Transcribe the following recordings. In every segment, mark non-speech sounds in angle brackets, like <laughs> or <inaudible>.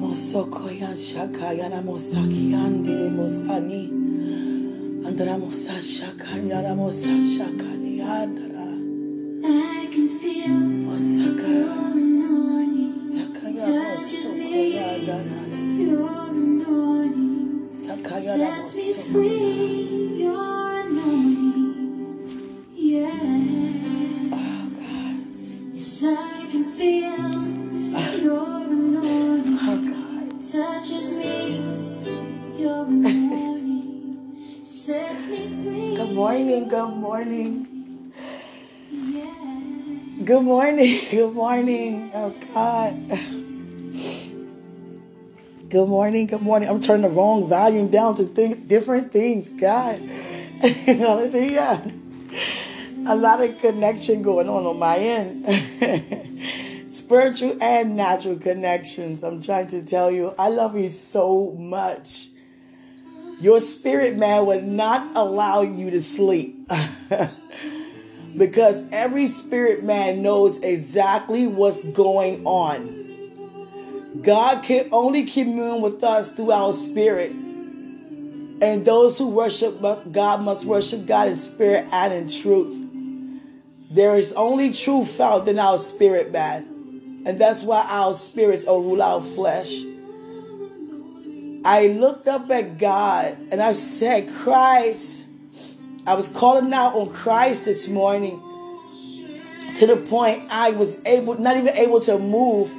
Mosokoyan shakayana mosaki andire mosani. Andara mosa shakanyana mosa shakani andara. I can feel Mosaka. your anointing. Sakaya mosokoyana. Morning. Good morning. Good morning. <laughs> Good morning. Oh God. Good morning. Good morning. I'm turning the wrong volume down to think different things. God. <laughs> Hallelujah. A lot of connection going on on my end. <laughs> Spiritual and natural connections. I'm trying to tell you, I love you so much. Your spirit man would not allow you to sleep. <laughs> because every spirit man knows exactly what's going on. God can only commune with us through our spirit. And those who worship God must worship God in spirit and in truth. There is only truth found in our spirit, man. And that's why our spirits overrule our flesh. I looked up at God and I said, Christ. I was calling out on Christ this morning to the point I was able, not even able to move.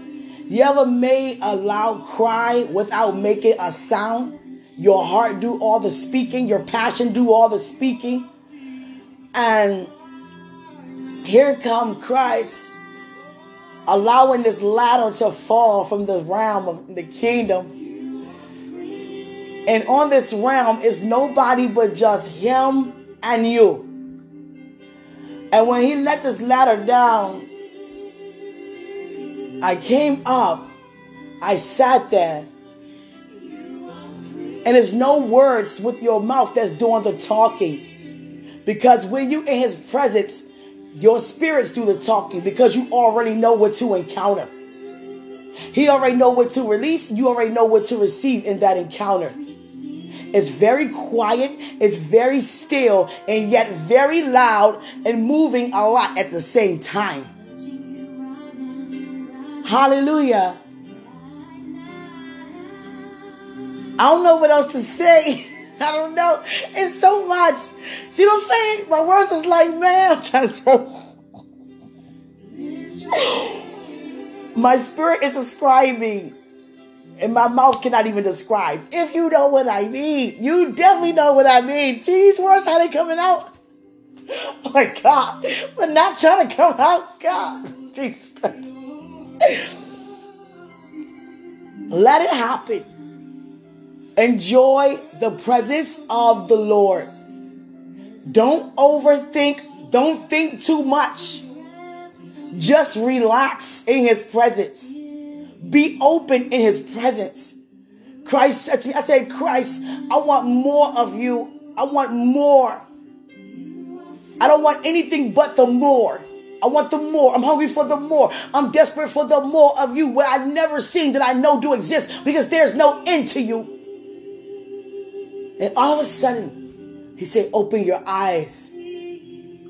You ever made a loud cry without making a sound? Your heart do all the speaking, your passion do all the speaking. And here come Christ allowing this ladder to fall from the realm of the kingdom. And on this realm is nobody but just him and you. And when he let this ladder down, I came up, I sat there, and there's no words with your mouth that's doing the talking. Because when you in his presence, your spirits do the talking because you already know what to encounter. He already know what to release, you already know what to receive in that encounter. It's very quiet, it's very still, and yet very loud and moving a lot at the same time. Hallelujah. I don't know what else to say. <laughs> I don't know. It's so much. See what I'm saying? My words is like, man, <laughs> My spirit is ascribing, and my mouth cannot even describe. If you know what I mean, you definitely know what I mean. See these words, how they coming out? <laughs> Oh my God. But not trying to come out. God. <laughs> Jesus Christ. Let it happen. Enjoy the presence of the Lord. Don't overthink. Don't think too much. Just relax in his presence. Be open in his presence. Christ said to me, I said, Christ, I want more of you. I want more. I don't want anything but the more. I want the more. I'm hungry for the more. I'm desperate for the more of you where I've never seen that I know do exist because there's no end to you. And all of a sudden, he said, Open your eyes.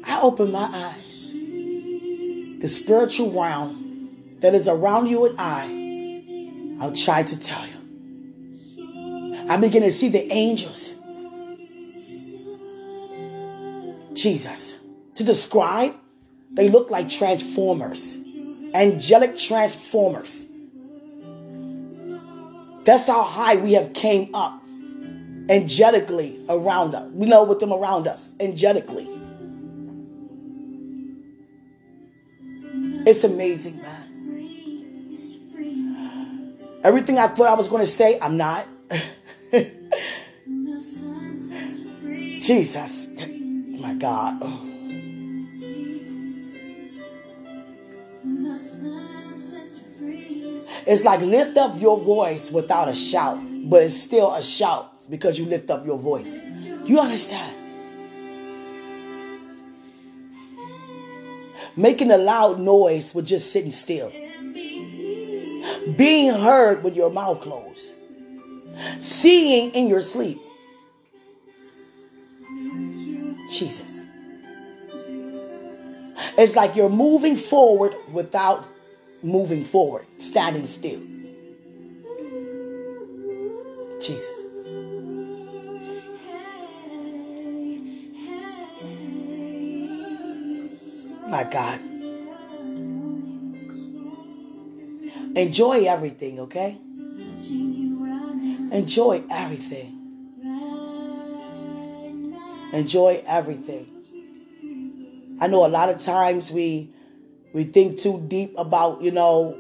I opened my eyes. The spiritual realm that is around you and I, I'll try to tell you. I begin to see the angels. Jesus. To describe, they look like transformers, angelic transformers. That's how high we have came up angelically around us. We know with them around us, angelically. It's amazing, man. Everything I thought I was going to say, I'm not. <laughs> Jesus. Oh my God. Oh. It's like lift up your voice without a shout, but it's still a shout because you lift up your voice. You understand? Making a loud noise with just sitting still. Being heard with your mouth closed, seeing in your sleep. Jesus. It's like you're moving forward without moving forward, standing still. Jesus. My God. Enjoy everything, okay? Enjoy everything. Enjoy everything. I know a lot of times we we think too deep about, you know,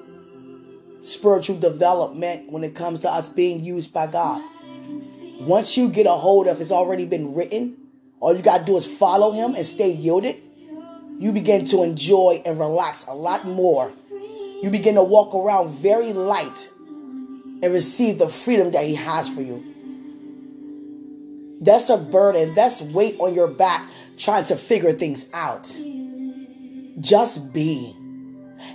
spiritual development when it comes to us being used by God. Once you get a hold of it's already been written, all you got to do is follow him and stay yielded. You begin to enjoy and relax a lot more. You begin to walk around very light and receive the freedom that he has for you. That's a burden. That's weight on your back trying to figure things out. Just be.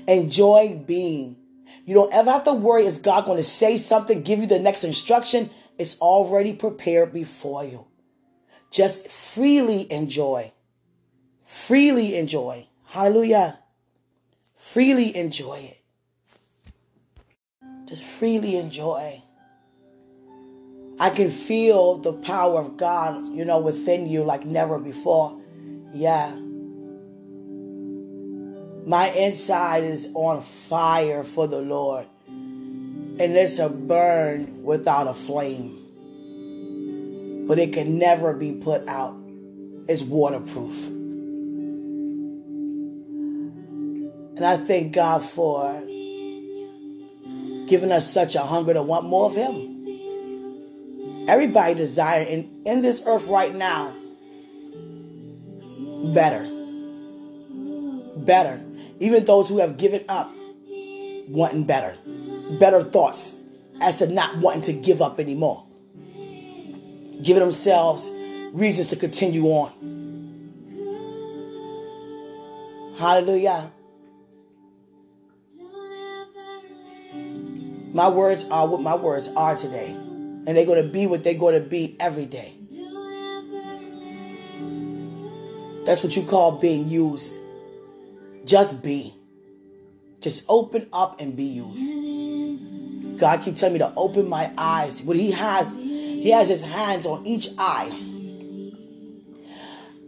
Enjoy being. You don't ever have to worry is God going to say something, give you the next instruction. It's already prepared before you. Just freely enjoy. Freely enjoy. Hallelujah. Freely enjoy it. Just freely enjoy. I can feel the power of God, you know, within you like never before. Yeah. My inside is on fire for the Lord. And it's a burn without a flame. But it can never be put out. It's waterproof. And I thank God for giving us such a hunger to want more of Him. Everybody desire in, in this earth right now better. Better. Even those who have given up wanting better. Better thoughts as to not wanting to give up anymore. Giving themselves reasons to continue on. Hallelujah. My words are what my words are today. And they're going to be what they're going to be every day. That's what you call being used. Just be. Just open up and be used. God keep telling me to open my eyes. What He has, He has His hands on each eye,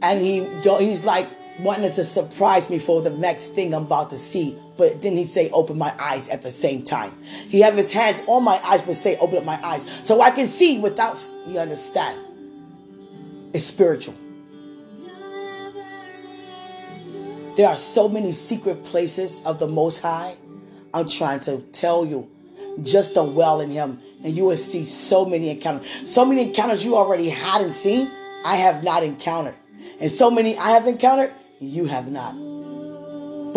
and He He's like wanting to surprise me for the next thing I'm about to see. But then He say, "Open my eyes" at the same time. He have His hands on my eyes, but say, "Open up my eyes," so I can see without. You understand? It's spiritual. There are so many secret places of the Most High. I'm trying to tell you, just the well in Him, and you will see so many encounters. So many encounters you already hadn't seen, I have not encountered. And so many I have encountered, you have not.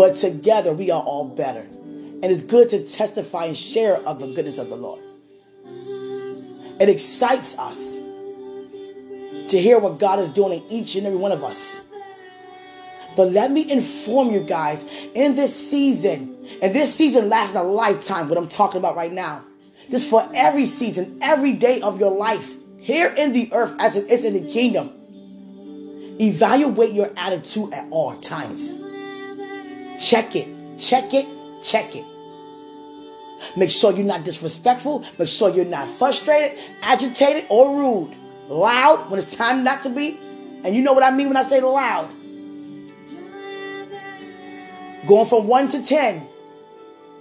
But together we are all better. And it's good to testify and share of the goodness of the Lord. It excites us to hear what God is doing in each and every one of us. But let me inform you guys in this season, and this season lasts a lifetime, what I'm talking about right now. This for every season, every day of your life, here in the earth as it is in the kingdom. Evaluate your attitude at all times. Check it, check it, check it. Make sure you're not disrespectful. Make sure you're not frustrated, agitated, or rude. Loud when it's time not to be. And you know what I mean when I say loud. Going from 1 to 10.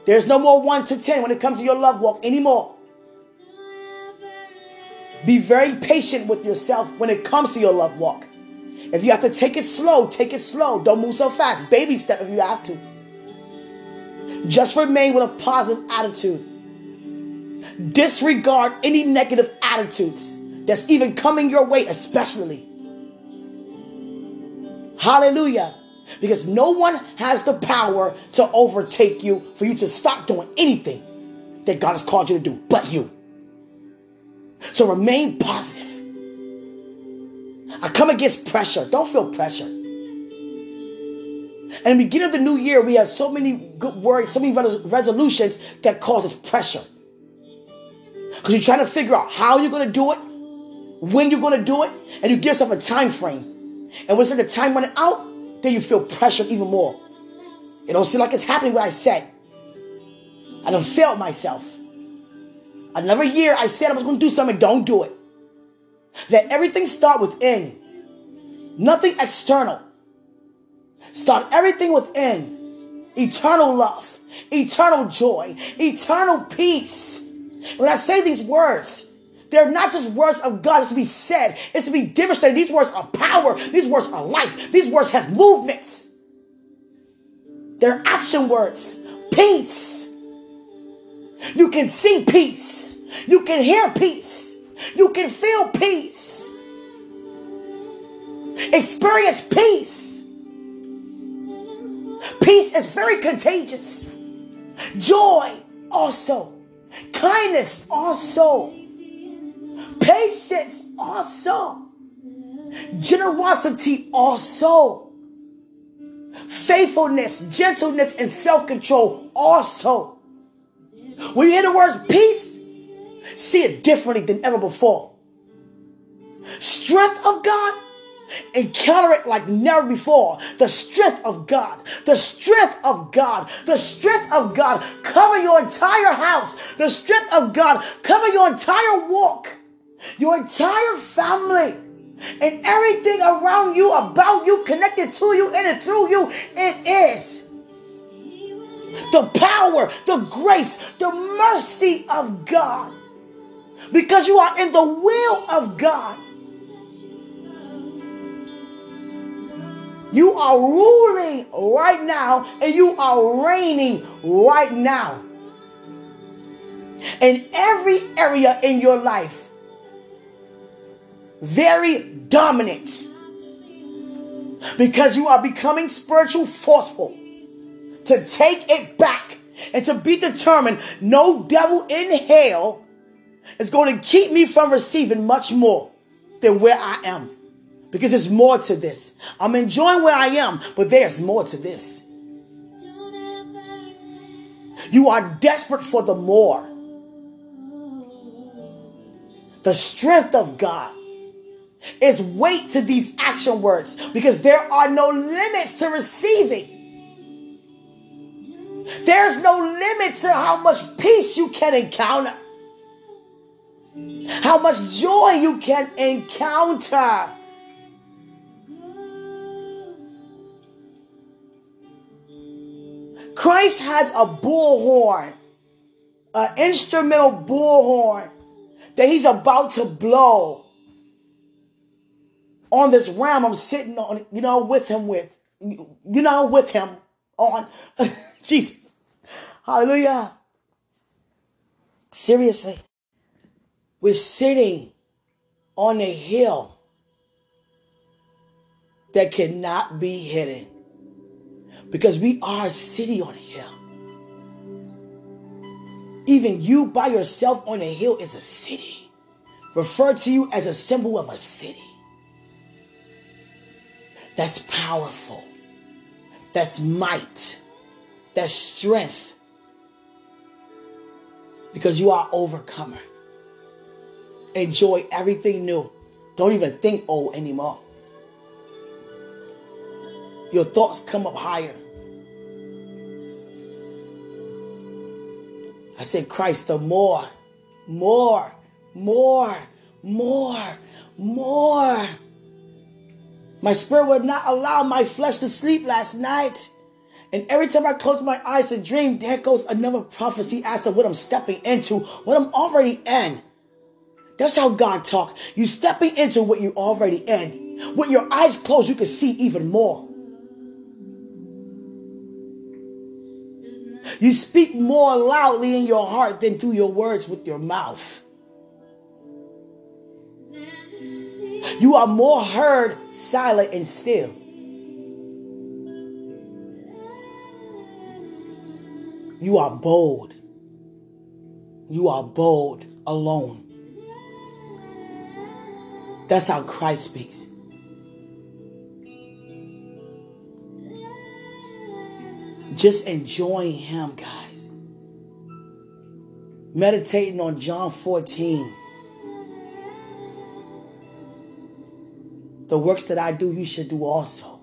There's no more 1 to 10 when it comes to your love walk anymore. Be very patient with yourself when it comes to your love walk. If you have to take it slow, take it slow. Don't move so fast. Baby step if you have to. Just remain with a positive attitude. Disregard any negative attitudes that's even coming your way, especially. Hallelujah. Because no one has the power to overtake you for you to stop doing anything that God has called you to do, but you. So remain positive. I come against pressure. Don't feel pressure. And the beginning of the new year, we have so many good words, so many resolutions that causes pressure. Because you're trying to figure out how you're going to do it, when you're going to do it, and you give yourself a time frame. And when the time running out, then you feel pressure even more. It don't seem like it's happening what I said. I done failed myself. Another year I said I was going to do something, don't do it. Let everything start within. Nothing external. Start everything within. Eternal love, eternal joy, eternal peace. When I say these words, they're not just words of God, it's to be said, it's to be demonstrated. These words are power, these words are life, these words have movements. They're action words. Peace. You can see peace. You can hear peace. You can feel peace. Experience peace. Peace is very contagious. Joy also. Kindness also. Patience also. Generosity also. Faithfulness, gentleness, and self control also. When you hear the words peace, see it differently than ever before. Strength of God, encounter it like never before. The strength of God, the strength of God, the strength of God cover your entire house. The strength of God cover your entire walk, your entire family, and everything around you, about you, connected to you, in and through you. It is the power, the grace, the mercy of God. Because you are in the will of God. You are ruling right now and you are reigning right now. In every area in your life, very dominant. Because you are becoming spiritual forceful to take it back and to be determined no devil in hell is going to keep me from receiving much more than where I am. Because there's more to this. I'm enjoying where I am, but there's more to this. You are desperate for the more. The strength of God is weight to these action words because there are no limits to receiving. There's no limit to how much peace you can encounter, how much joy you can encounter. Christ has a bullhorn, an instrumental bullhorn that he's about to blow on this ram I'm sitting on, you know, with him with, you know, with him on. <laughs> Jesus. Hallelujah. Seriously. We're sitting on a hill that cannot be hidden because we are a city on a hill. Even you by yourself on a hill is a city, referred to you as a symbol of a city. That's powerful. That's might. That's strength. Because you are overcomer. Enjoy everything new. Don't even think old anymore. Your thoughts come up higher. I said, Christ, the more, more, more, more, more. My spirit would not allow my flesh to sleep last night. And every time I close my eyes to dream, there goes another prophecy as to what I'm stepping into, what I'm already in. That's how God talk. You stepping into what you're already in. With your eyes closed, you can see even more. You speak more loudly in your heart than through your words with your mouth. You are more heard, silent, and still. You are bold. You are bold alone. That's how Christ speaks. Just enjoying Him, guys. Meditating on John 14. The works that I do, you should do also.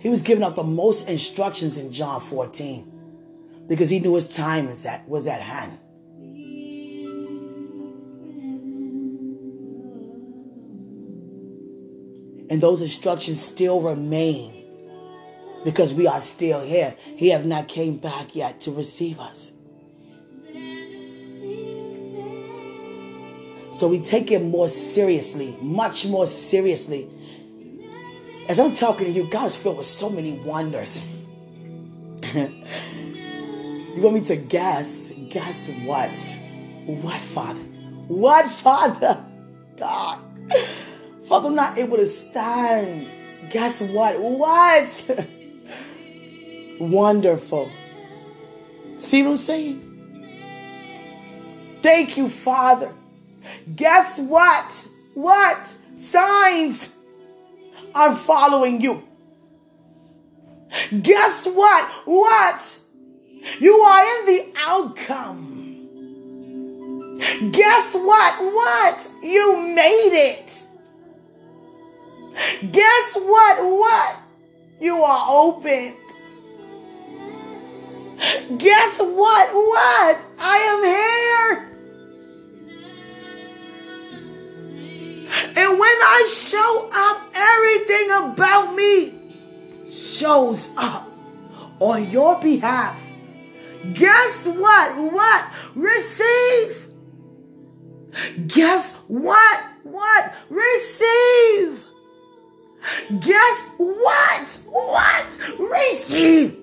He was giving out the most instructions in John 14 because he knew his time was at, was at hand. And those instructions still remain because we are still here. He have not came back yet to receive us. So we take it more seriously, much more seriously. As I'm talking to you, God is filled with so many wonders. <laughs> you want me to guess? Guess what? What, Father? What, Father? God. Father, I'm not able to stand. Guess what? What? <laughs> Wonderful. See what I'm saying? Thank you, Father. Guess what? What? Signs are following you. Guess what? What? You are in the outcome. Guess what? What? You made it. Guess what? What? You are opened. Guess what? What? I am here. And when I show up, everything about me shows up on your behalf. Guess what? What? Receive. Guess what? What? Receive. Guess what? What? Receive.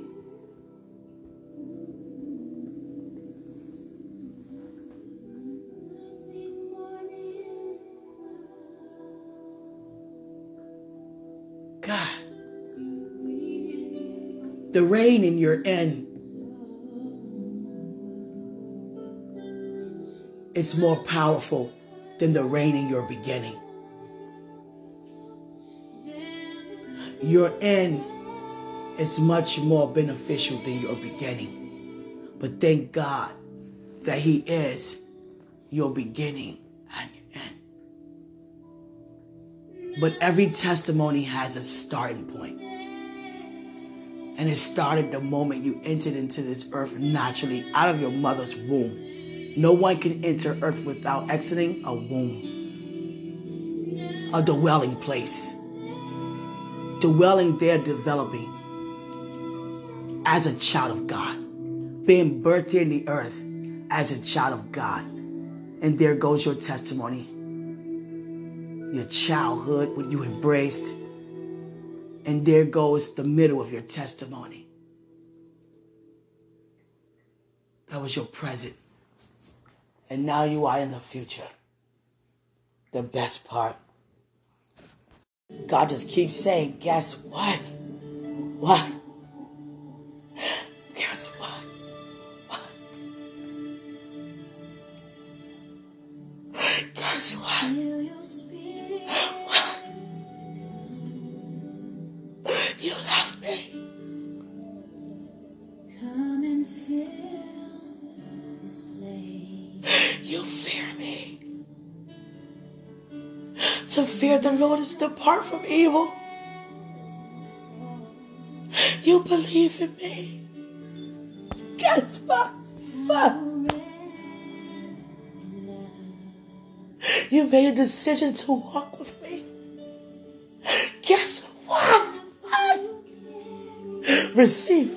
God. The rain in your end is more powerful than the rain in your beginning. Your end is much more beneficial than your beginning. But thank God that He is your beginning and your end. But every testimony has a starting point. And it started the moment you entered into this earth naturally out of your mother's womb. No one can enter earth without exiting a womb, a dwelling place. Dwelling there, developing as a child of God, being birthed in the earth as a child of God. And there goes your testimony your childhood, what you embraced. And there goes the middle of your testimony. That was your present. And now you are in the future. The best part. God just keeps saying, guess what? What? To fear the Lord is to depart from evil. You believe in me. Guess what? What? You made a decision to walk with me. Guess what? What? Receive.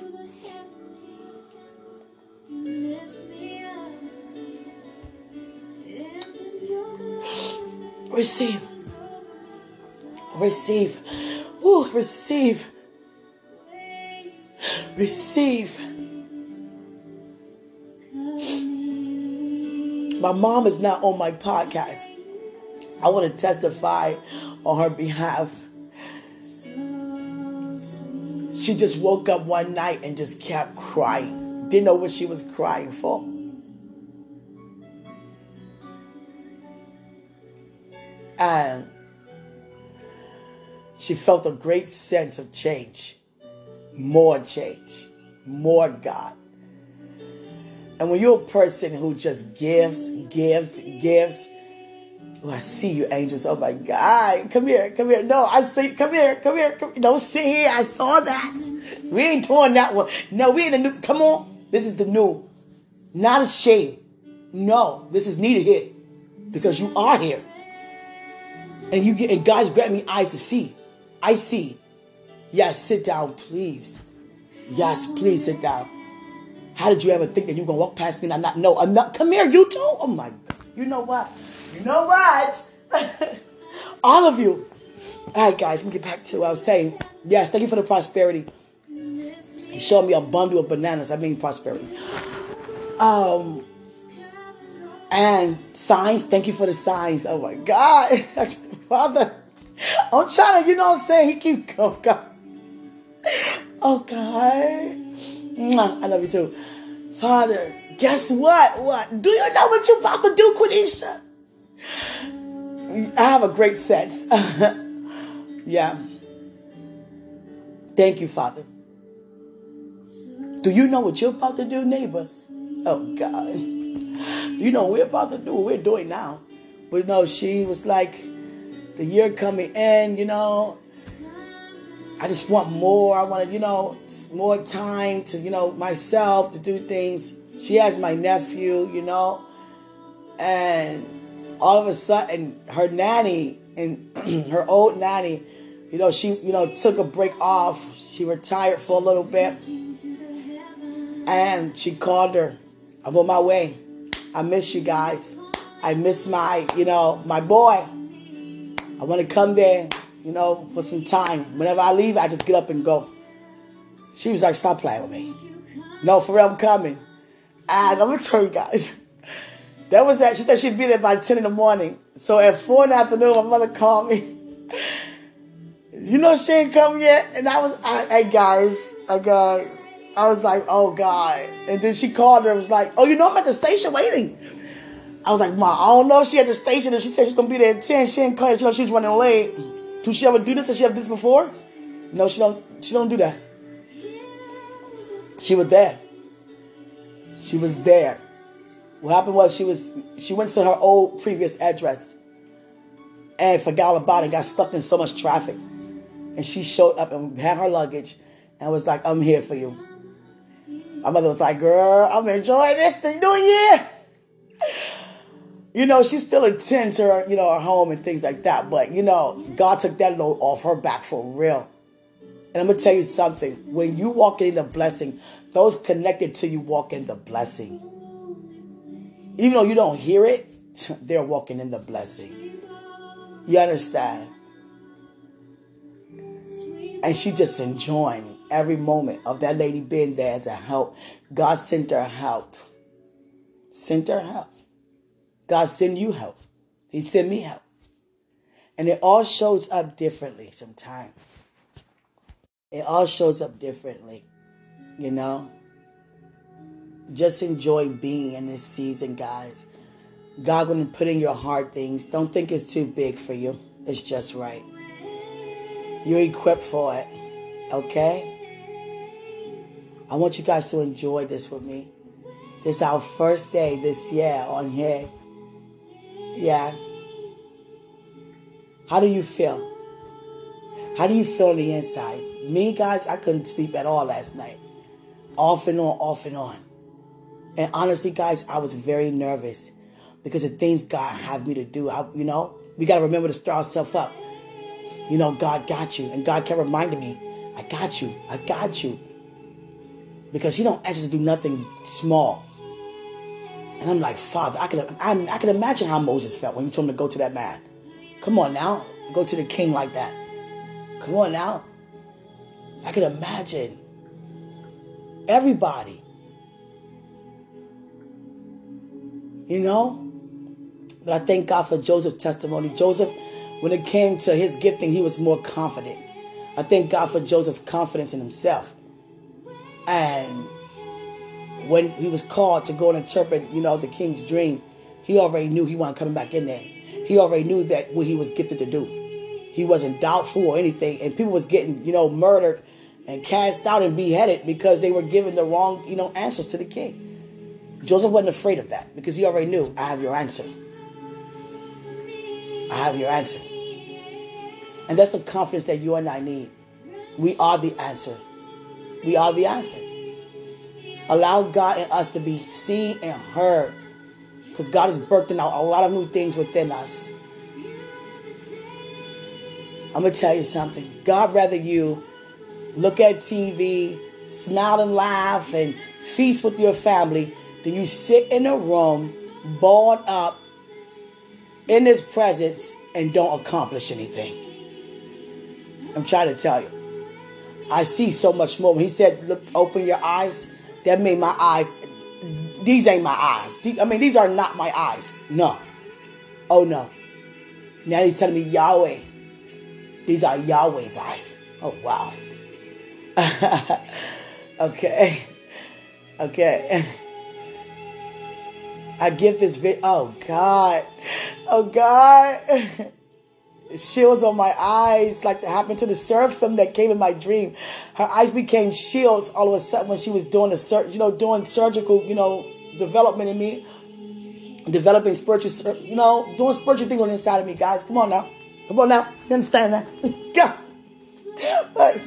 Receive. Receive. Ooh, receive. Receive. My mom is not on my podcast. I want to testify on her behalf. She just woke up one night and just kept crying. Didn't know what she was crying for. And she felt a great sense of change. more change, more God. And when you're a person who just gives, gives, gives, oh, I see you, angels. Oh my God. Come here, come here. No, I see, come here, come here. Come, don't sit here. I saw that. We ain't doing that one. No, we in the new. Come on. This is the new. Not a shame. No, this is needed here because you are here. And you get, and God's granting me eyes to see. I see. Yes, sit down, please. Yes, please sit down. How did you ever think that you were gonna walk past me and I not know? I'm not. Come here, you too. Oh my. You know what? You know what? <laughs> All of you. All right, guys. Let me get back to what I was saying. Yes, thank you for the prosperity. You showed me a bundle of bananas. I mean prosperity. Um. And signs. Thank you for the signs. Oh my God, <laughs> Father. <laughs> I'm trying to. You know what I'm saying? He keep going. God. Oh God. I love you too. Father, guess what? What? Do you know what you're about to do, Quenisha? I have a great sense. <laughs> yeah. Thank you, Father. Do you know what you're about to do, neighbor? Oh, God. You know, we're about to do what we're doing now. But no, she was like, the year coming in, you know, I just want more. I wanted, you know, more time to, you know, myself to do things. She has my nephew, you know, and all of a sudden, her nanny and <clears throat> her old nanny, you know, she, you know, took a break off. She retired for a little bit, and she called her. I'm on my way. I miss you guys. I miss my, you know, my boy. I want to come there you know, for some time. Whenever I leave, I just get up and go. She was like, stop playing with me. No, for real, I'm coming. And I'm going to tell you guys. <laughs> That was that. She said she'd be there by 10 in the morning. So at 4 in the afternoon, my mother called me. <laughs> You know she ain't come yet? And I was, I, hey guys, I got, uh, I was like, oh God. And then she called her and was like, oh, you know I'm at the station waiting. I was like, Ma, I don't know if she at the station. If she said she's to be there at 10, she ain't called. You know she was running late. Do she ever do this? Has she ever did this before? No, she don't. She don't do that. She was there. She was there. What happened was she was she went to her old previous address and forgot about it. Got stuck in so much traffic, and she showed up and had her luggage and was like, "I'm here for you." My mother was like, "Girl, I'm enjoying this the new year." You know, she still attends her, you know, her home and things like that. But you know, God took that load off her back for real. And I'm gonna tell you something. When you walk in the blessing, those connected to you walk in the blessing. Even though you don't hear it, <laughs> they're walking in the blessing. You understand? And she just enjoying every moment of that lady being there to help. God sent her help. Sent her help. God send you help. He sent me help. And it all shows up differently sometimes. It all shows up differently, you know? Just enjoy being in this season, guys. God going to put in your heart things. Don't think it's too big for you. It's just right. You're equipped for it. Okay? I want you guys to enjoy this with me. This is our first day this year on here. Yeah. How do you feel? How do you feel on the inside? Me, guys, I couldn't sleep at all last night. Off and on, off and on. And honestly, guys, I was very nervous because the things God had me to do, I, you know, we got to remember to stir ourselves up. You know, God got you. And God kept reminding me, I got you. I got you. Because He don't ask us to do nothing small. And I'm like, Father, I can, I, I can imagine how Moses felt when he told him to go to that man. Come on now. Go to the king like that. Come on now. I can imagine everybody. You know? But I thank God for Joseph's testimony. Joseph, when it came to his gifting, he was more confident. I thank God for Joseph's confidence in himself. And when he was called to go and interpret, you know, the king's dream, he already knew he wasn't coming back in there. He already knew that what he was gifted to do. He wasn't doubtful or anything. And people was getting, you know, murdered and cast out and beheaded because they were given the wrong, you know, answers to the king. Joseph wasn't afraid of that because he already knew, I have your answer. I have your answer. And that's the confidence that you and I need. We are the answer. We are the answer. Allow God and us to be seen and heard. Because God is birthing out a lot of new things within us. I'm going to tell you something. God rather you look at TV, smile and laugh, and feast with your family than you sit in a room, balled up in His presence, and don't accomplish anything. I'm trying to tell you. I see so much more. When He said, "Look, open your eyes," that made my eyes. These ain't my eyes. I mean, these are not my eyes. No. Oh no. Now He's telling me Yahweh. These are Yahweh's eyes. Oh wow. <laughs> okay. Okay. I give this vid. Oh God. Oh God. <laughs> Shields on my eyes, like that happened to the seraphim that came in my dream. Her eyes became shields all of a sudden when she was doing the sur- you know, doing surgical, you know, development in me, developing spiritual, sur- you know, doing spiritual things on the inside of me, guys. Come on now, come on now, you understand that? <laughs> But,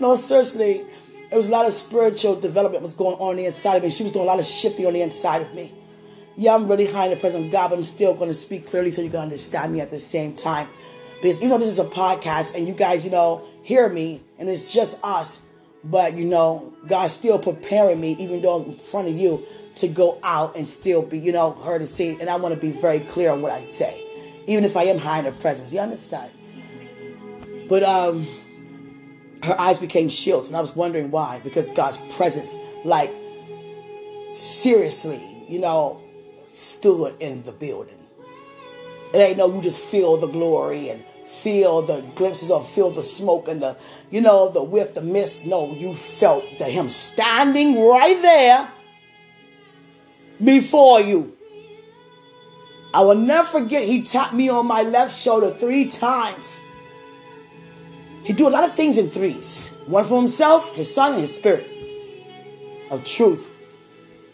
no, seriously, there was a lot of spiritual development was going on, on the inside of me. She was doing a lot of shifting on the inside of me. Yeah, I'm really high in the presence of God, but I'm still going to speak clearly so you can understand me at the same time. Because even though this is a podcast and you guys, you know, hear me and it's just us, but you know, God's still preparing me, even though I'm in front of you, to go out and still be, you know, heard and seen. And I want to be very clear on what I say, even if I am high in the presence. You understand? But um, her eyes became shields, and I was wondering why. Because God's presence, like, seriously, you know, stood in the building. It ain't no you just feel the glory and feel the glimpses of feel the smoke and the you know the with the mist. No, you felt the him standing right there before you. I will never forget he tapped me on my left shoulder three times. He do a lot of things in threes. One for himself, his son, and his spirit of truth.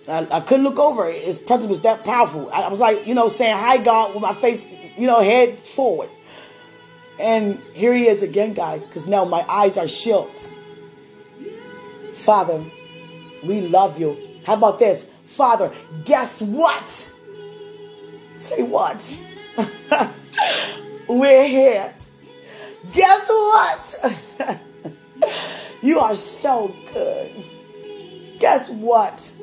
I, I couldn't look over it. His presence was that powerful. I, I was like, you know, saying hi, God, with my face, you know, head forward. And here he is again, guys, because now my eyes are shields. Father, we love you. How about this? Father, guess what? Say what? <laughs> We're here. Guess what? <laughs> you are so good. Guess what?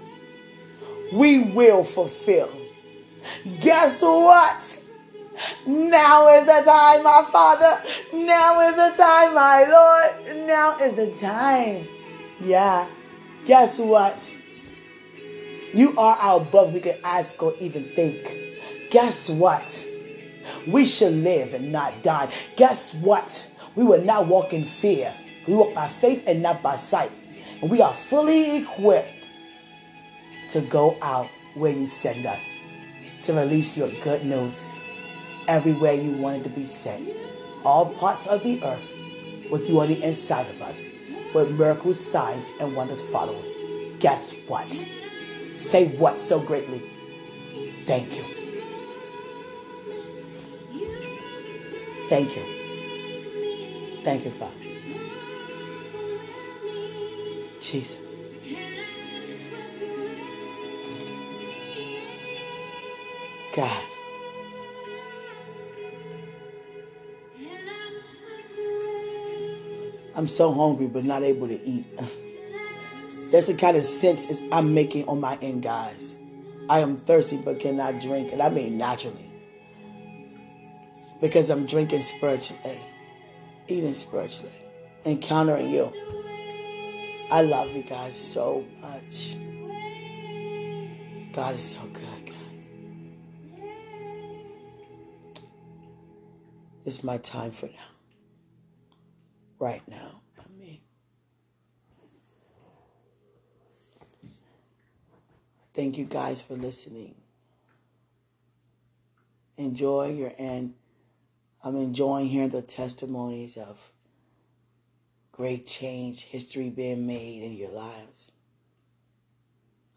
We will fulfill. Guess what? Now is the time, my Father. Now is the time, my Lord. Now is the time. Yeah. Guess what? You are our above we can ask or even think. Guess what? We shall live and not die. Guess what? We will not walk in fear. We walk by faith and not by sight. And we are fully equipped to go out where you send us, to release your good news everywhere you wanted to be sent. All parts of the earth with you on the inside of us, with miracles, signs, and wonders following. Guess what? Say what so greatly? Thank you. Thank you. Thank you, Father. Jesus. God. I'm so hungry but not able to eat. <laughs> That's the kind of sense I'm making on my end, guys. I am thirsty but cannot drink, and I mean naturally. Because I'm drinking spiritually, eating spiritually, encountering you. I love you guys so much. God is so good, guys. It's my time for now. Right now. I mean, thank you guys for listening. Enjoy your and I'm enjoying hearing the testimonies of great change, history being made in your lives.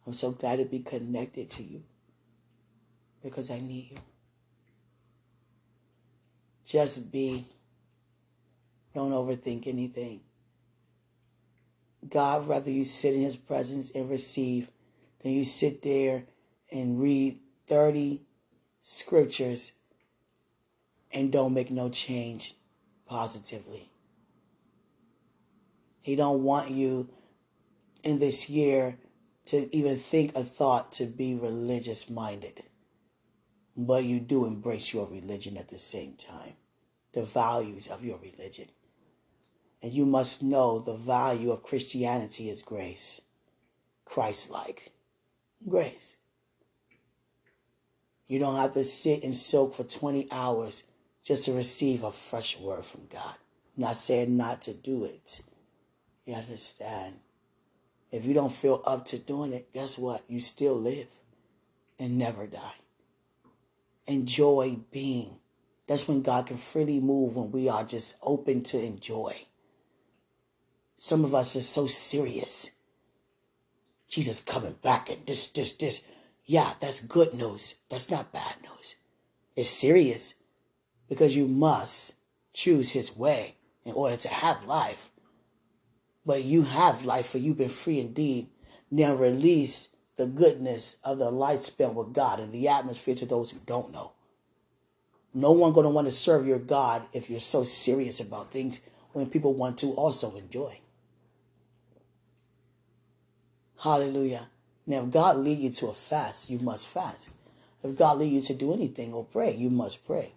I'm so glad to be connected to you because I need you. Just be. Don't overthink anything. God rather you sit in his presence and receive than you sit there and read 30 scriptures and don't make no change positively. He don't want you in this year to even think a thought to be religious minded. But you do embrace your religion at the same time, the values of your religion. And you must know the value of Christianity is grace, Christ like grace. You don't have to sit and soak for 20 hours just to receive a fresh word from God. I'm not saying not to do it. You understand? If you don't feel up to doing it, guess what? You still live and never die. Enjoy being. That's when God can freely move when we are just open to enjoy. Some of us are so serious. Jesus coming back and this, this, this. Yeah, that's good news. That's not bad news. It's serious because you must choose his way in order to have life. But you have life for you've been free indeed. Now release the goodness of the light spent with God in the atmosphere to those who don't know. No one to want to serve your God if you're so serious about things when people want to also enjoy. Hallelujah. Now, if God lead you to a fast, you must fast. If God lead you to do anything or pray, you must pray.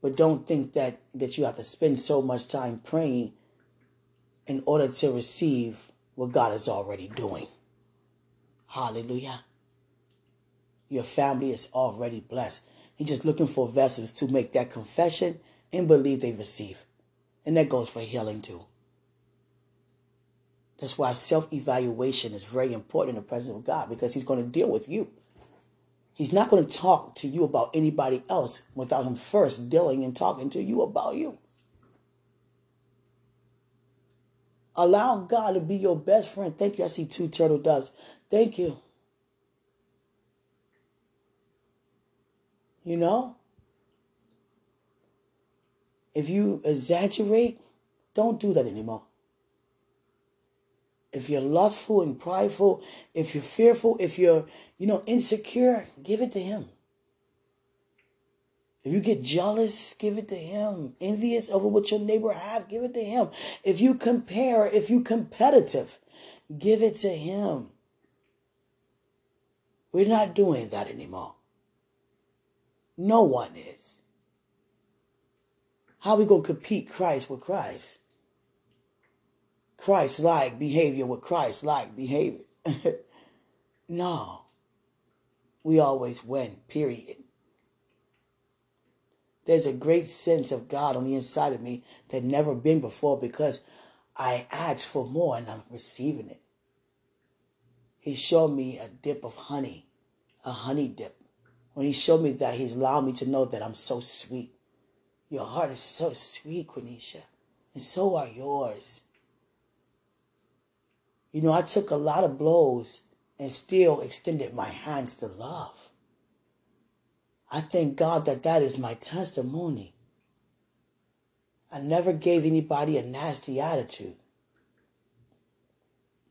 But don't think that, that you have to spend so much time praying in order to receive what God is already doing. Hallelujah. Your family is already blessed. He's just looking for vessels to make that confession and believe they receive. And that goes for healing too. That's why self evaluation is very important in the presence of God because He's going to deal with you. He's not going to talk to you about anybody else without Him first dealing and talking to you about you. Allow God to be your best friend. Thank you. I see two turtle doves. Thank you. You know? If you exaggerate, don't do that anymore if you're lustful and prideful, if you're fearful, if you're, you know, insecure, give it to him. If you get jealous, give it to him. Envious over what your neighbor have, give it to him. If you compare, if you competitive, give it to him. We're not doing that anymore. No one is. How we gonna compete Christ with Christ? Christ like behavior with Christ like behavior. <laughs> no. We always win, period. There's a great sense of God on the inside of me that never been before because I asked for more and I'm receiving it. He showed me a dip of honey, a honey dip. When he showed me that, he's allowed me to know that I'm so sweet. Your heart is so sweet, Quenisha, and so are yours. You know, I took a lot of blows and still extended my hands to love. I thank God that that is my testimony. I never gave anybody a nasty attitude.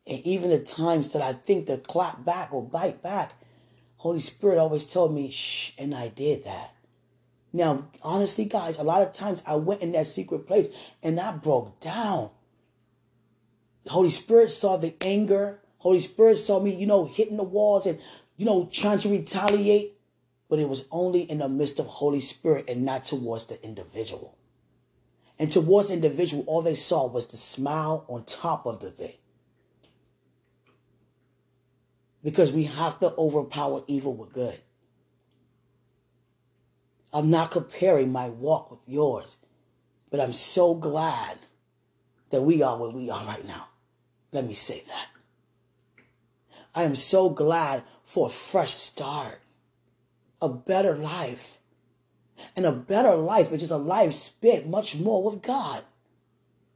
And even the times that I think to clap back or bite back, Holy Spirit always told me, shh, and I did that. Now, honestly, guys, a lot of times I went in that secret place and I broke down. Holy Spirit saw the anger. Holy Spirit saw me, you know, hitting the walls and, you know, trying to retaliate. But it was only in the midst of Holy Spirit and not towards the individual. And towards the individual, all they saw was the smile on top of the thing. Because we have to overpower evil with good. I'm not comparing my walk with yours, but I'm so glad that we are where we are right now. Let me say that. I am so glad for a fresh start, a better life. And a better life which is a life spent much more with God.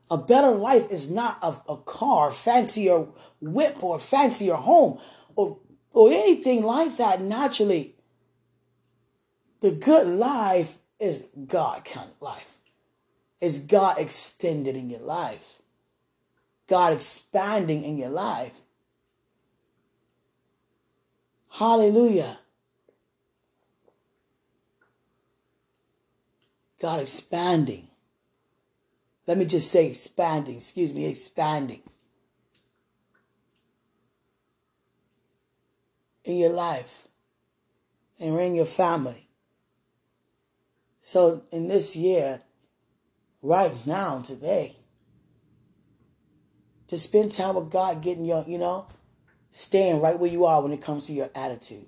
A better life is not a, a car, fancier whip, or fancier home, or or anything like that naturally. The good life is God kind of life. Is God extended in your life. God expanding in your life. Hallelujah. God expanding. Let me just say expanding, excuse me, expanding in your life and in your family. So in this year, right now, today, to spend time with God, getting your, you know, staying right where you are when it comes to your attitude.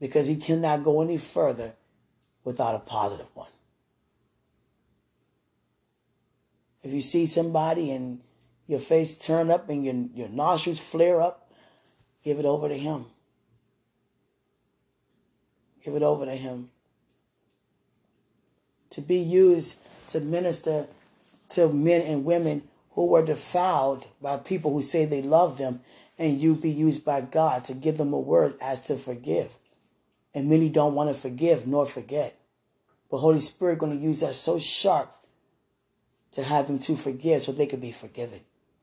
Because He cannot go any further without a positive one. If you see somebody and your face turn up and your, your nostrils flare up, give it over to Him. Give it over to Him. To be used to minister to men and women who were defiled by people who say they love them, and you be used by God to give them a word as to forgive. And many don't want to forgive nor forget. But Holy Spirit going to use us so sharp to have them to forgive so they could be forgiven.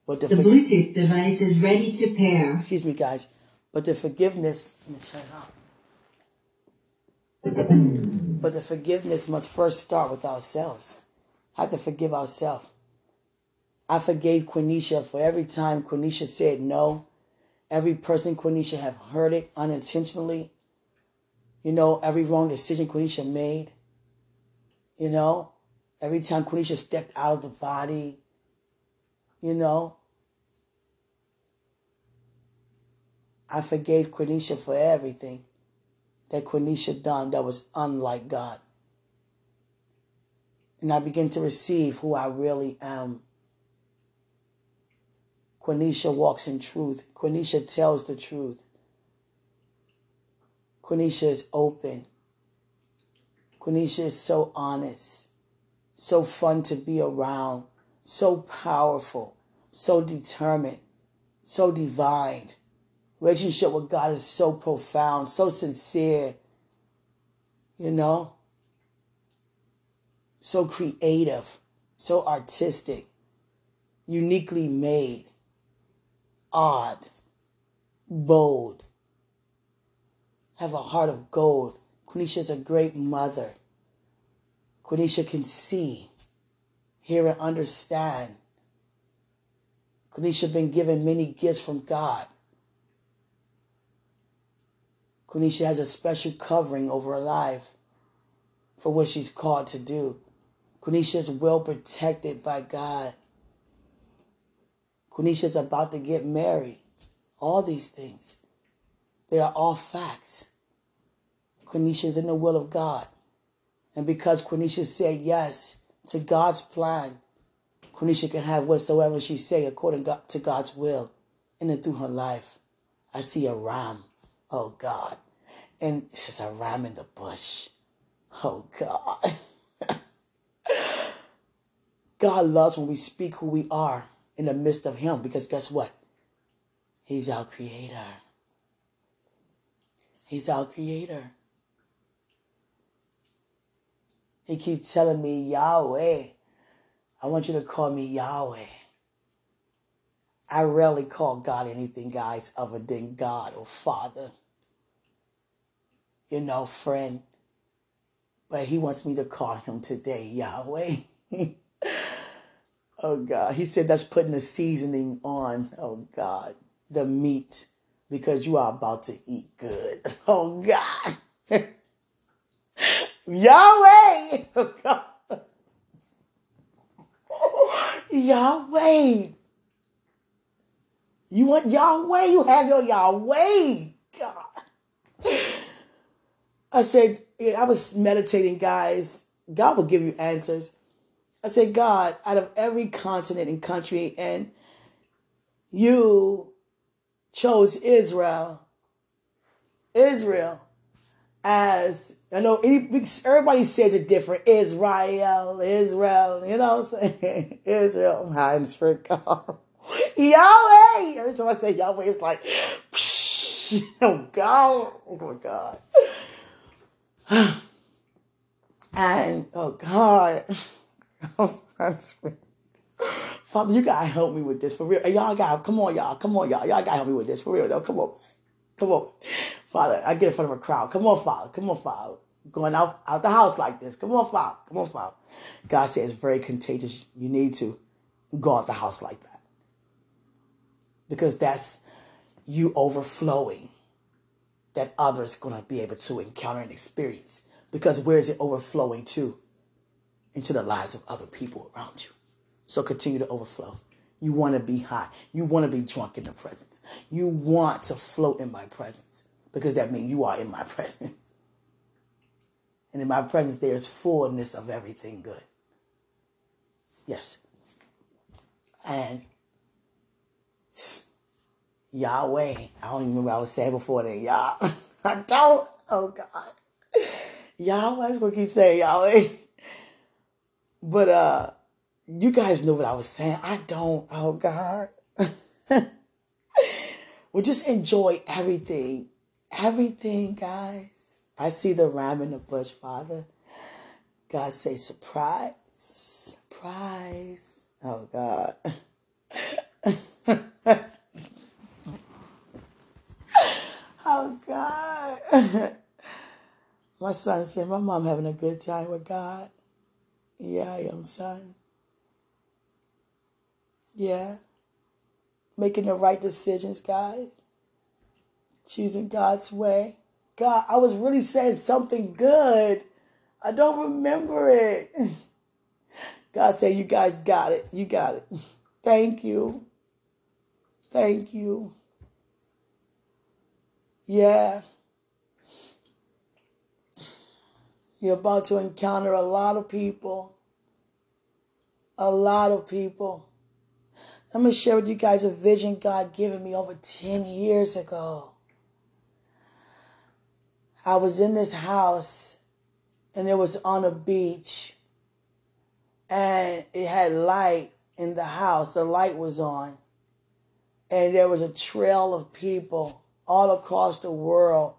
But the, The for- Bluetooth device is ready to pair. excuse me, guys, but the forgiveness. Let me turn it off. But the forgiveness must first start with ourselves. Have to forgive ourselves. I forgave Quenisha for every time Quenisha said no. Every person Quenisha have heard it unintentionally. You know, every wrong decision Quenisha made. You know, every time Quenisha stepped out of the body. You know, I forgave Quenisha for everything that Quenisha done that was unlike God. And I begin to receive who I really am. Quenisha walks in truth. Quenisha tells the truth. Quenisha is open. Quenisha is so honest, so fun to be around, so powerful, so determined, so divine. Relationship with God is so profound, so sincere, you know, so creative, so artistic, uniquely made, odd, bold, have a heart of gold. Quenisha is a great mother. Quenisha can see, hear, and understand. Quenisha has been given many gifts from God. Quenisha has a special covering over her life for what she's called to do. Quenisha is well protected by God. Quenisha is about to get married. All these things, they are all facts. Quenisha is in the will of God. And because Quenisha said yes to God's plan, Quenisha can have whatsoever she say according to God's will and through her life. I see a ram. Oh God. And it's just a ram in the bush. Oh God. <laughs> God loves when we speak who we are in the midst of Him because guess what? He's our creator. He's our creator. He keeps telling me, Yahweh. I want you to call me Yahweh. I rarely call God anything, guys, other than God or Father. You know, friend. But he wants me to call him today Yahweh. <laughs> oh, God. He said that's putting the seasoning on, oh, God, the meat because you are about to eat good. <laughs> Oh, God. <laughs> Yahweh. <laughs> Oh. Yahweh. You want Yahweh? You have your Yahweh. God. I said, I was meditating, guys. God will give you answers. I said, God, out of every continent and country, and you chose Israel. Israel. as I know any everybody says it different. Israel, Israel, you know what I'm saying? <laughs> Israel, Heinz for God. Yahweh. Every time I say Yahweh, it's like, psh, <laughs> oh God, oh my God. <sighs> And oh God, <laughs> Father, you gotta help me with this for real. Hey, Y'all got come on, y'all, come on, y'all, y'all gotta help me with this for real. though. come on, come on, Father. I get in front of a crowd. Come on, Father. Come on, Father. Going out out the house like this. Come on, Father. Come on, Father. God says it's very contagious. You need to go out the house like that because that's you overflowing that others to be able to encounter and experience. Because where is it overflowing to? Into the lives of other people around you. So continue to overflow. You want to be high. You want to be drunk in the presence. You want to float in my presence because that means you are in my <laughs> presence. And in my presence, there's fullness of everything good. Yes. And Yahweh. I don't even remember what I was saying before that. Yah. <laughs> I don't. Oh God. Yahweh. I'm gonna keep saying Yahweh. <laughs> But uh you guys know what I was saying. I don't. Oh God. <laughs> well, just enjoy everything. Everything, guys. I see the rhyme in the bush, Father. God say surprise. Surprise. Oh God. <laughs> Oh God. <laughs> My son said, My mom having a good time with God. Yeah, am, son. Yeah. Making the right decisions, guys. Choosing God's way. God, I was really saying something good. I don't remember it. <laughs> God said, You guys got it. You got it. <laughs> Thank you. Thank you. Yeah. You're about to encounter a lot of people. A lot of people. I'm going to share with you guys a vision God given me over 10 years ago. I was in this house and it was on a beach and it had light in the house. The light was on and there was a trail of people all across the world.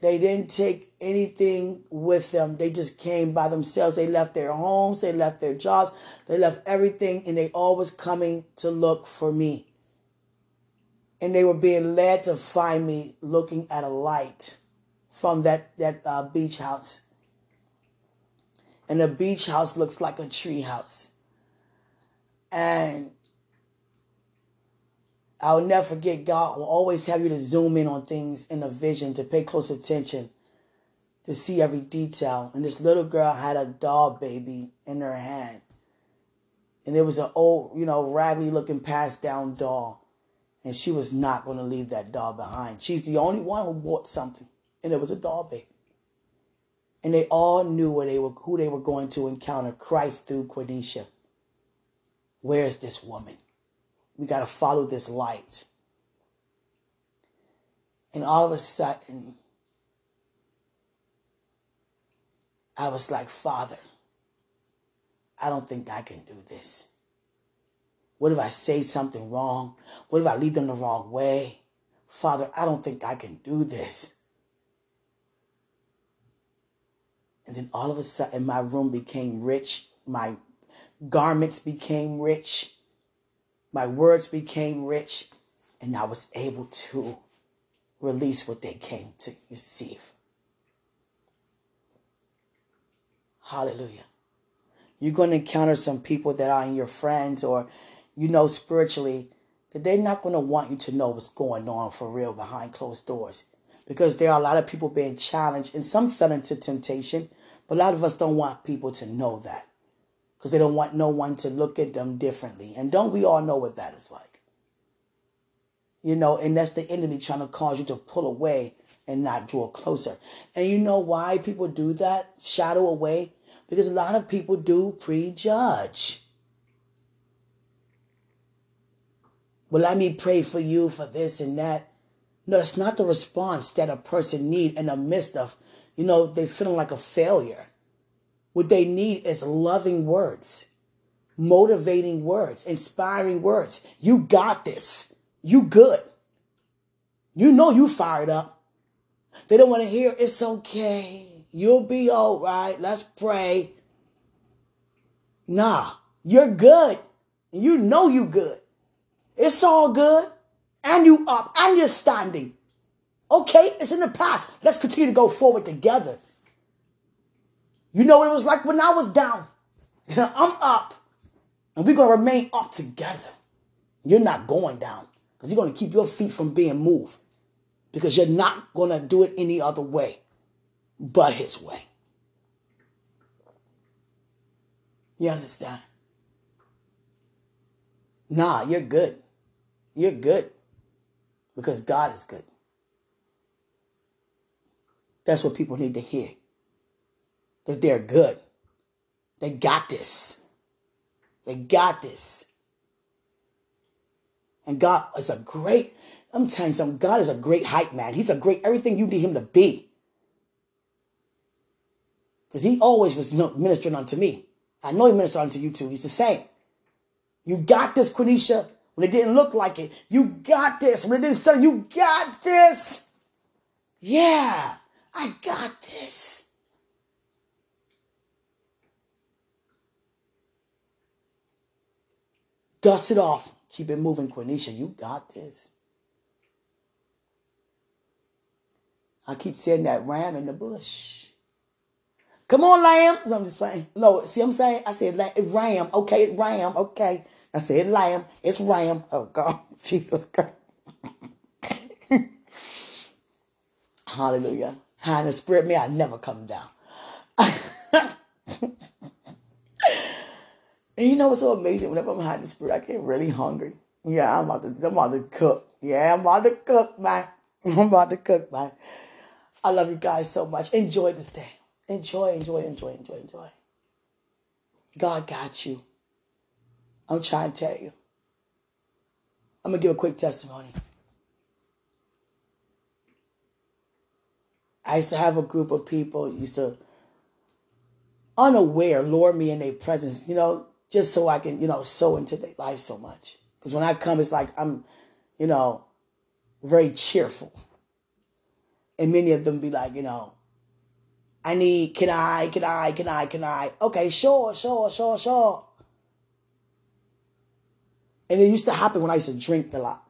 They didn't take anything with them. They just came by themselves. They left their homes, they left their jobs, they left everything, and they all was coming to look for me. And they were being led to find me looking at a light from that, that uh, beach house. And the beach house looks like a tree house. And I'll never forget God will always have you to zoom in on things in a vision, to pay close attention, to see every detail. And this little girl had a doll baby in her hand. And it was an old, you know, raggedy looking passed down doll. And she was not going to leave that doll behind. She's the only one who bought something. And it was a doll baby. And they all knew where they were, who they were going to encounter Christ through Quenisha. Where's this woman? We got to follow this light. And all of a sudden, I was like, Father, I don't think I can do this. What if I say something wrong? What if I lead them the wrong way? Father, I don't think I can do this. And then all of a sudden, my room became rich. My garments became rich. My words became rich. And I was able to release what they came to receive. Hallelujah. You're going to encounter some people that are your friends or you know spiritually that they're not going to want you to know what's going on for real behind closed doors because there are a lot of people being challenged and some fell into temptation, but a lot of us don't want people to know that because they don't want no one to look at them differently. And don't we all know what that is like? You know, and that's the enemy trying to cause you to pull away and not draw closer. And you know why people do that? Shadow away? Because a lot of people do prejudge. Well, let me pray for you for this and that. No, that's not the response that a person need in the midst of, you know, they feeling like a failure. What they need is loving words, motivating words, inspiring words. You got this. You good. You know you fired up. They don't want to hear it's okay. You'll be all right. Let's pray. Nah, you're good. You know you good. It's all good. And you up and you're standing. Okay, it's in the past. Let's continue to go forward together. You know what it was like when I was down. I'm up. And we're going to remain up together. You're not going down because you're going to keep your feet from being moved because you're not going to do it any other way but his way. You understand? Nah, you're good. You're good because God is good. That's what people need to hear. That they're good. They got this. They got this. And God is a great, I'm telling you something, God is a great hype man. He's a great, everything you need him to be. Because he always was ministering unto me. I know he ministered unto you too. He's the same. You got this, Quenisha, when it didn't look like it. You got this. When it didn't sound, you got this. Yeah, I got this. Dust it off. Keep it moving, Quenisha. You got this. I keep saying that ram in the bush. Come on, lamb. I'm just playing. No, see what I'm saying? I said ram. Okay, ram. Okay. I said lamb. It's ram. Oh, God. <laughs> Jesus Christ. <laughs> Hallelujah. High in the spirit, may I never come down. <laughs> and you know what's so amazing? Whenever I'm high in the spirit, I get really hungry. Yeah, I'm about to, I'm about to cook. Yeah, I'm about to cook, man. <laughs> I'm about to cook, man. I love you guys so much. Enjoy this day. Enjoy, enjoy, enjoy, enjoy, enjoy. God got you. I'm trying to tell you. I'm going to give a quick testimony. I used to have a group of people used to unaware lure me in their presence, you know, just so I can, you know, sow into their life so much. Because when I come, it's like I'm, you know, very cheerful. And many of them be like, you know, I need, can I, can I, can I, can I? Okay, sure, sure, sure, sure. And it used to happen when I used to drink a lot.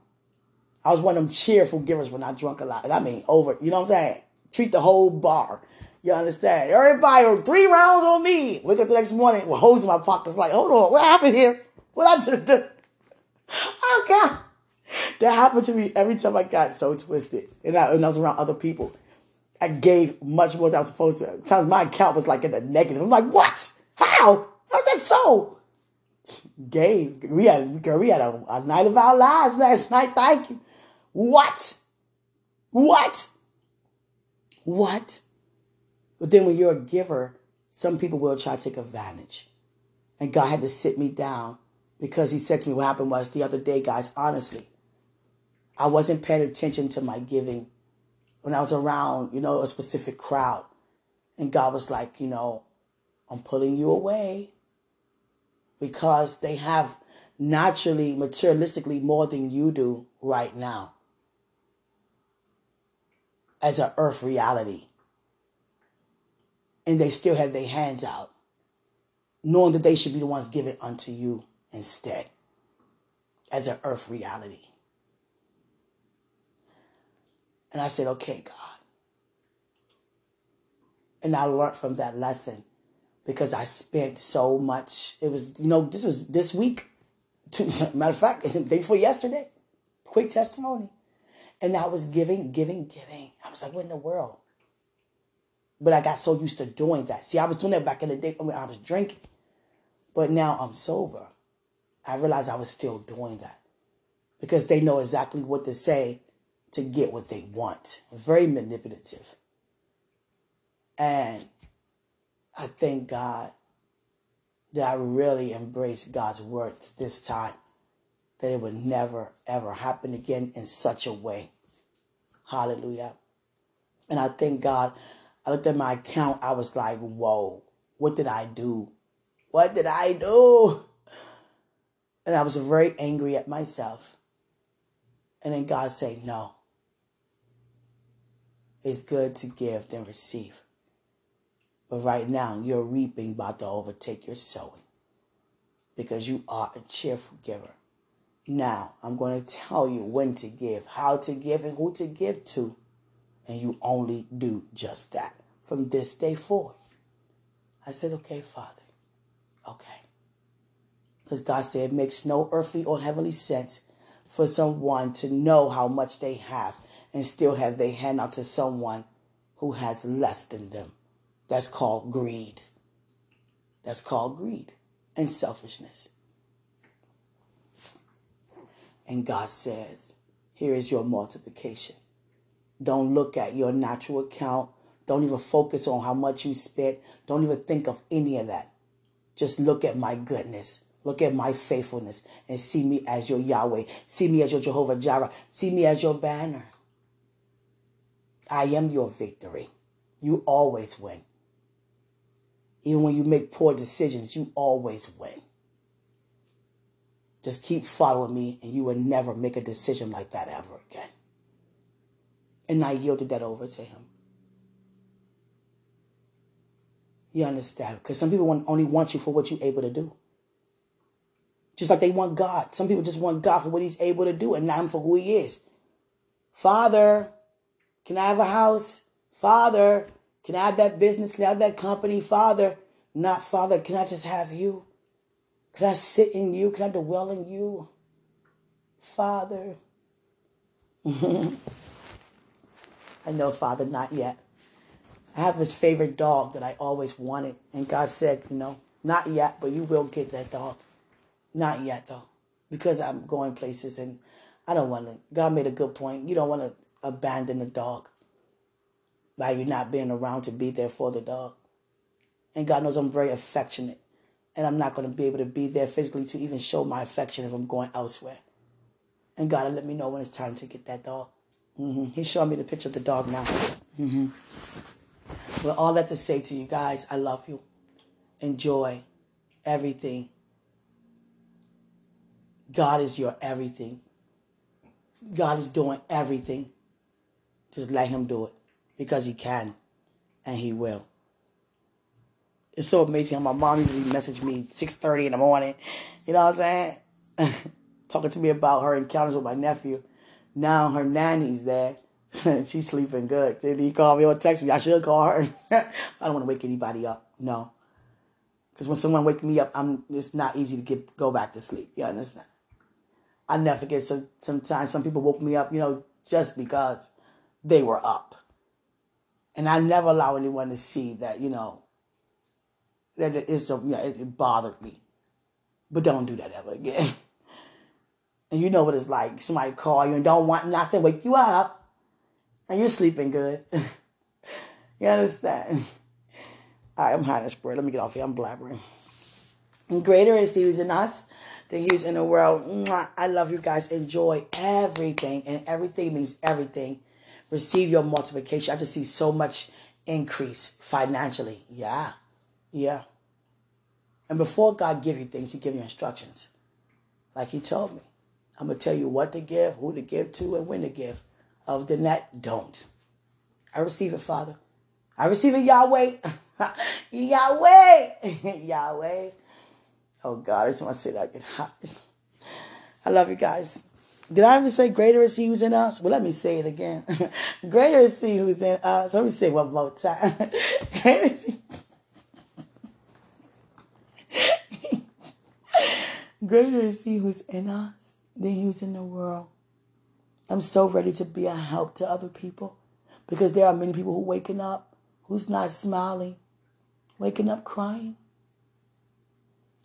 I was one of them cheerful givers when I drunk a lot. And I mean over, you know what I'm saying? Treat the whole bar. You understand? Everybody, three rounds on me. Wake up the next morning with holes in my pockets like, hold on, what happened here? What I just did? <laughs> Oh God. That happened to me every time I got so twisted. And I, and I was around other people. I gave much more than I was supposed to. Times my account was like in the negative. I'm like, what? How? How's that so? Gave. We had girl, we had a, a night of our lives last night. Thank you. What? What? What? But then when you're a giver, some people will try to take advantage. And God had to sit me down because he said to me, what happened was the other day, guys, honestly, I wasn't paying attention to my giving when I was around, you know, a specific crowd. And God was like, you know, I'm pulling you away because they have naturally, materialistically more than you do right now as an earth reality. And they still have their hands out, knowing that they should be the ones giving unto you instead as an earth reality. And I said, okay, God. And I learned from that lesson because I spent so much. It was, you know, this was this week. <laughs> To, Matter of fact, <laughs> day before yesterday. Quick testimony. And I was giving, giving, giving. I was like, what in the world? But I got so used to doing that. See, I was doing that back in the day when I was drinking. But now I'm sober. I realized I was still doing that. Because they know exactly what to say to get what they want. Very manipulative. And I thank God that I really embraced God's word this time, that it would never, ever happen again in such a way. Hallelujah. And I thank God. I looked at my account. I was like, whoa, what did I do? What did I do? And I was very angry at myself. And then God said, no. It's good to give than receive. But right now, your reaping about to overtake your sowing because you are a cheerful giver. Now, I'm going to tell you when to give, how to give, and who to give to. And you only do just that from this day forth. I said, okay, Father. Okay. Because God said it makes no earthly or heavenly sense for someone to know how much they have and still have their hand out to someone who has less than them. That's called greed. That's called greed and selfishness. And God says, here is your multiplication. Don't look at your natural account. Don't even focus on how much you spent. Don't even think of any of that. Just look at my goodness. Look at my faithfulness and see me as your Yahweh. See me as your Jehovah Jireh. See me as your banner. I am your victory. You always win. Even when you make poor decisions, you always win. Just keep following me, and you will never make a decision like that ever again. And I yielded that over to him. You understand? Because some people want, only want you for what you're able to do. Just like they want God. Some people just want God for what he's able to do and not him for who he is. Father, can I have a house? Father, can I have that business? Can I have that company? Father, not Father, can I just have you? Can I sit in you? Can I dwell in you? Father. <laughs> I know, Father, not yet. I have this favorite dog that I always wanted. And God said, you know, not yet, but you will get that dog. Not yet, though, because I'm going places and I don't want to. God made a good point. You don't want to abandon the dog by you not being around to be there for the dog. And God knows I'm very affectionate. And I'm not going to be able to be there physically to even show my affection if I'm going elsewhere. And God will let me know when it's time to get that dog. Hmm He's showing me the picture of the dog now. hmm But all that to say to you guys, I love you. Enjoy everything. God is your everything. God is doing everything. Just let Him do it because He can and He will. It's so amazing how my mom usually messaged me 6.30 in the morning. You know what I'm saying? <laughs> Talking to me about her encounters with my nephew. Now her nanny's there. <laughs> She's sleeping good. Did he call me or text me? I should call her. <laughs> I don't want to wake anybody up. No. Because when someone wakes me up, I'm it's not easy to get go back to sleep. You understand? I never forget some sometimes some people woke me up, you know, just because they were up. And I never allow anyone to see that, you know, that it is so, know, it, it bothered me. But don't do that ever again. <laughs> And you know what it's like. Somebody call you and don't want nothing, wake you up. And you're sleeping good. <laughs> you understand? All right, I'm high in the spirit. Let me get off here. I'm blabbering. Greater is he who's in us than he who's in the world. I love you guys. Enjoy everything. And everything means everything. Receive your multiplication. I just see so much increase financially. Yeah. Yeah. And before God give you things, he give you instructions. Like he told me. I'm going to tell you what to give, who to give to, and when to give. Other than that, don't. I receive it, Father. I receive it, Yahweh. <laughs> Yahweh. <laughs> Yahweh. Oh, God. I just want to say that. I get hot. I love you guys. Did I to say greater is he who's in us? Well, let me say it again. <laughs> greater is he who's in us. Let me say one more time. greater is he. Greater is he who's in us than who's in the world. I'm so ready to be a help to other people because there are many people who waking up who's not smiling, waking up crying,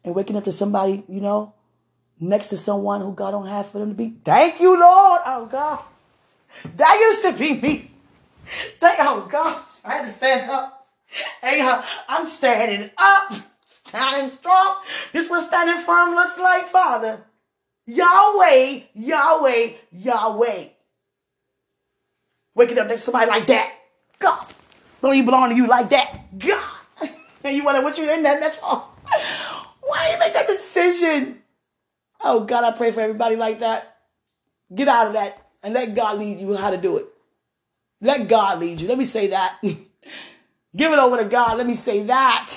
and waking up to somebody, you know, next to someone who God don't have for them to be. Thank you, Lord. Oh God. That used to be me. Thank oh God. I had to stand up. Hey, I'm standing up, standing strong. This what standing firm looks like, Father. Yahweh, Yahweh, Yahweh. Waking up next to somebody like that. God. Don't even belong to you like that. God. And <laughs> you wonder what you in that that's for. <laughs> Why you make that decision? Oh God, I pray for everybody like that. Get out of that and let God lead you how to do it. Let God lead you. Let me say that. <laughs> Give it over to God. Let me say that.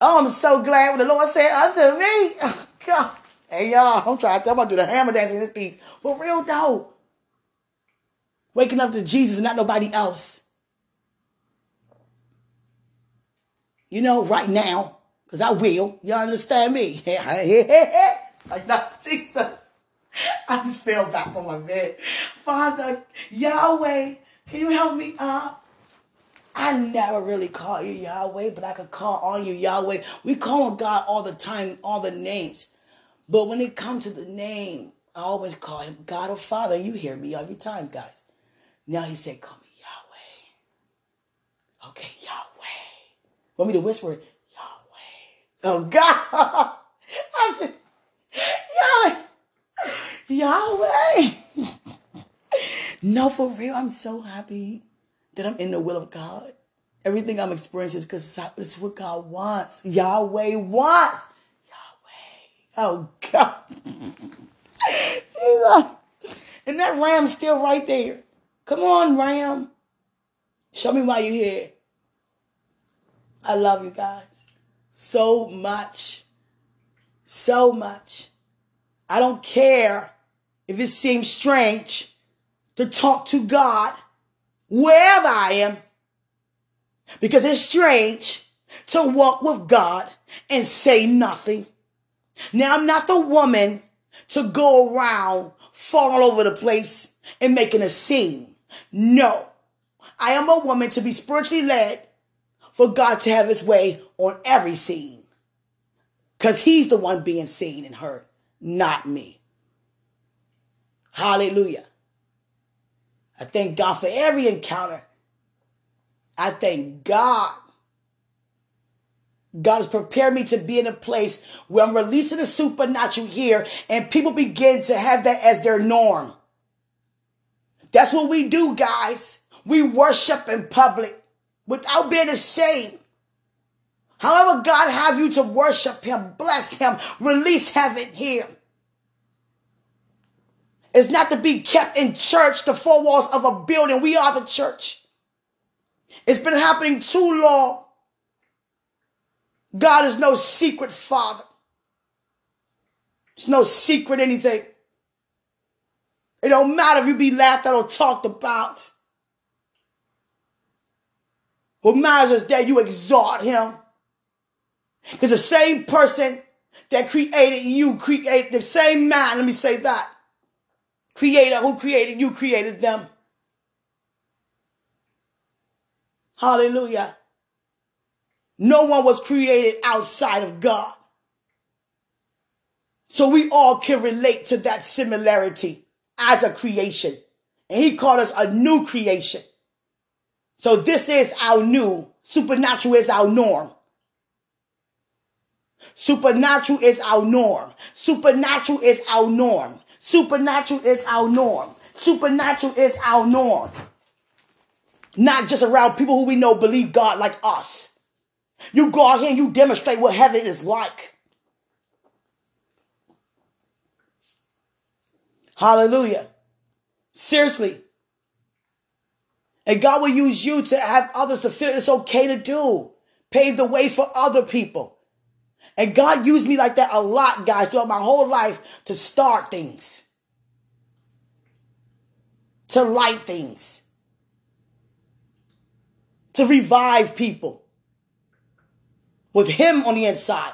oh, I'm so glad when the Lord said unto me. Hey, y'all, I'm trying to tell about do the hammer dance in this piece. For real, though. Waking up to Jesus not nobody else. You know, right now, because I will. Y'all understand me? <laughs> it's <laughs> like, no, Jesus. I just fell back on my bed. Father, Yahweh, can you help me up? I never really call you Yahweh, but I could call on you Yahweh. We call on God all the time, all the names. But when it comes to the name, I always call him God or Father. You hear me every time, guys. Now he said, call me Yahweh. Okay, Yahweh. Want me to whisper it? Yahweh. Oh, God. <laughs> I said, Yahweh. Yahweh. <laughs> no, for real, I'm so happy that I'm in the will of God. Everything I'm experiencing is because it's what God wants. Yahweh wants. Oh, God. Jesus. And that ram's still right there. Come on, ram. Show me why you're here. I love you guys so much. So much. I don't care if it seems strange to talk to God wherever I am because it's strange to walk with God and say nothing. Now, I'm not the woman to go around falling all over the place and making a scene. No, I am a woman to be spiritually led for God to have his way on every scene. Because he's the one being seen and heard, not me. Hallelujah. I thank God for every encounter. I thank God. God has prepared me to be in a place where I'm releasing the supernatural here and people begin to have that as their norm. That's what we do, guys. We worship in public without being ashamed. However, God have you to worship Him, bless Him, release heaven here. It's not to be kept in church, the four walls of a building. We are the church. It's been happening too long. God is no secret father. It's no secret anything. It don't matter if you be laughed at or talked about. What matters is that you exalt him. Because the same person that created you created the same man, let me say that. Creator who created you created them. Hallelujah. No one was created outside of God. So we all can relate to that similarity as a creation. And he called us a new creation. So this is our new. Supernatural is our norm. Supernatural is our norm. Supernatural is our norm. Supernatural is our norm. Supernatural is our norm. Not just around people who we know believe God like us. You go out here and you demonstrate what heaven is like. Hallelujah. Seriously. And God will use you to have others to feel it's okay to do. Pave the way for other people. And God used me like that a lot, guys, throughout my whole life to start things, to light things, to revive people with Him on the inside.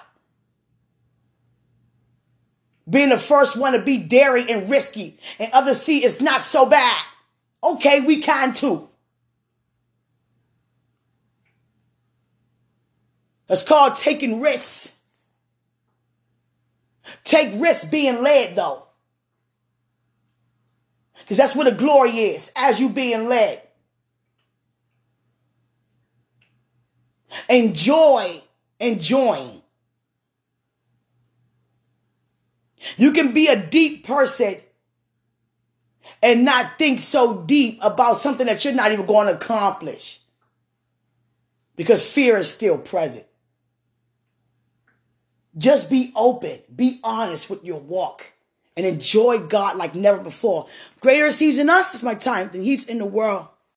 Being the first one to be daring and risky, and others see it's not so bad. Okay, we can too. It's called taking risks. Take risks being led though. Because that's where the glory is, as you being led. Enjoy enjoying. You can be a deep person and not think so deep about something that you're not even going to accomplish because fear is still present. Just be open, be honest with your walk, and enjoy God like never before. Greater is He's in us, is my time, than He's in the world.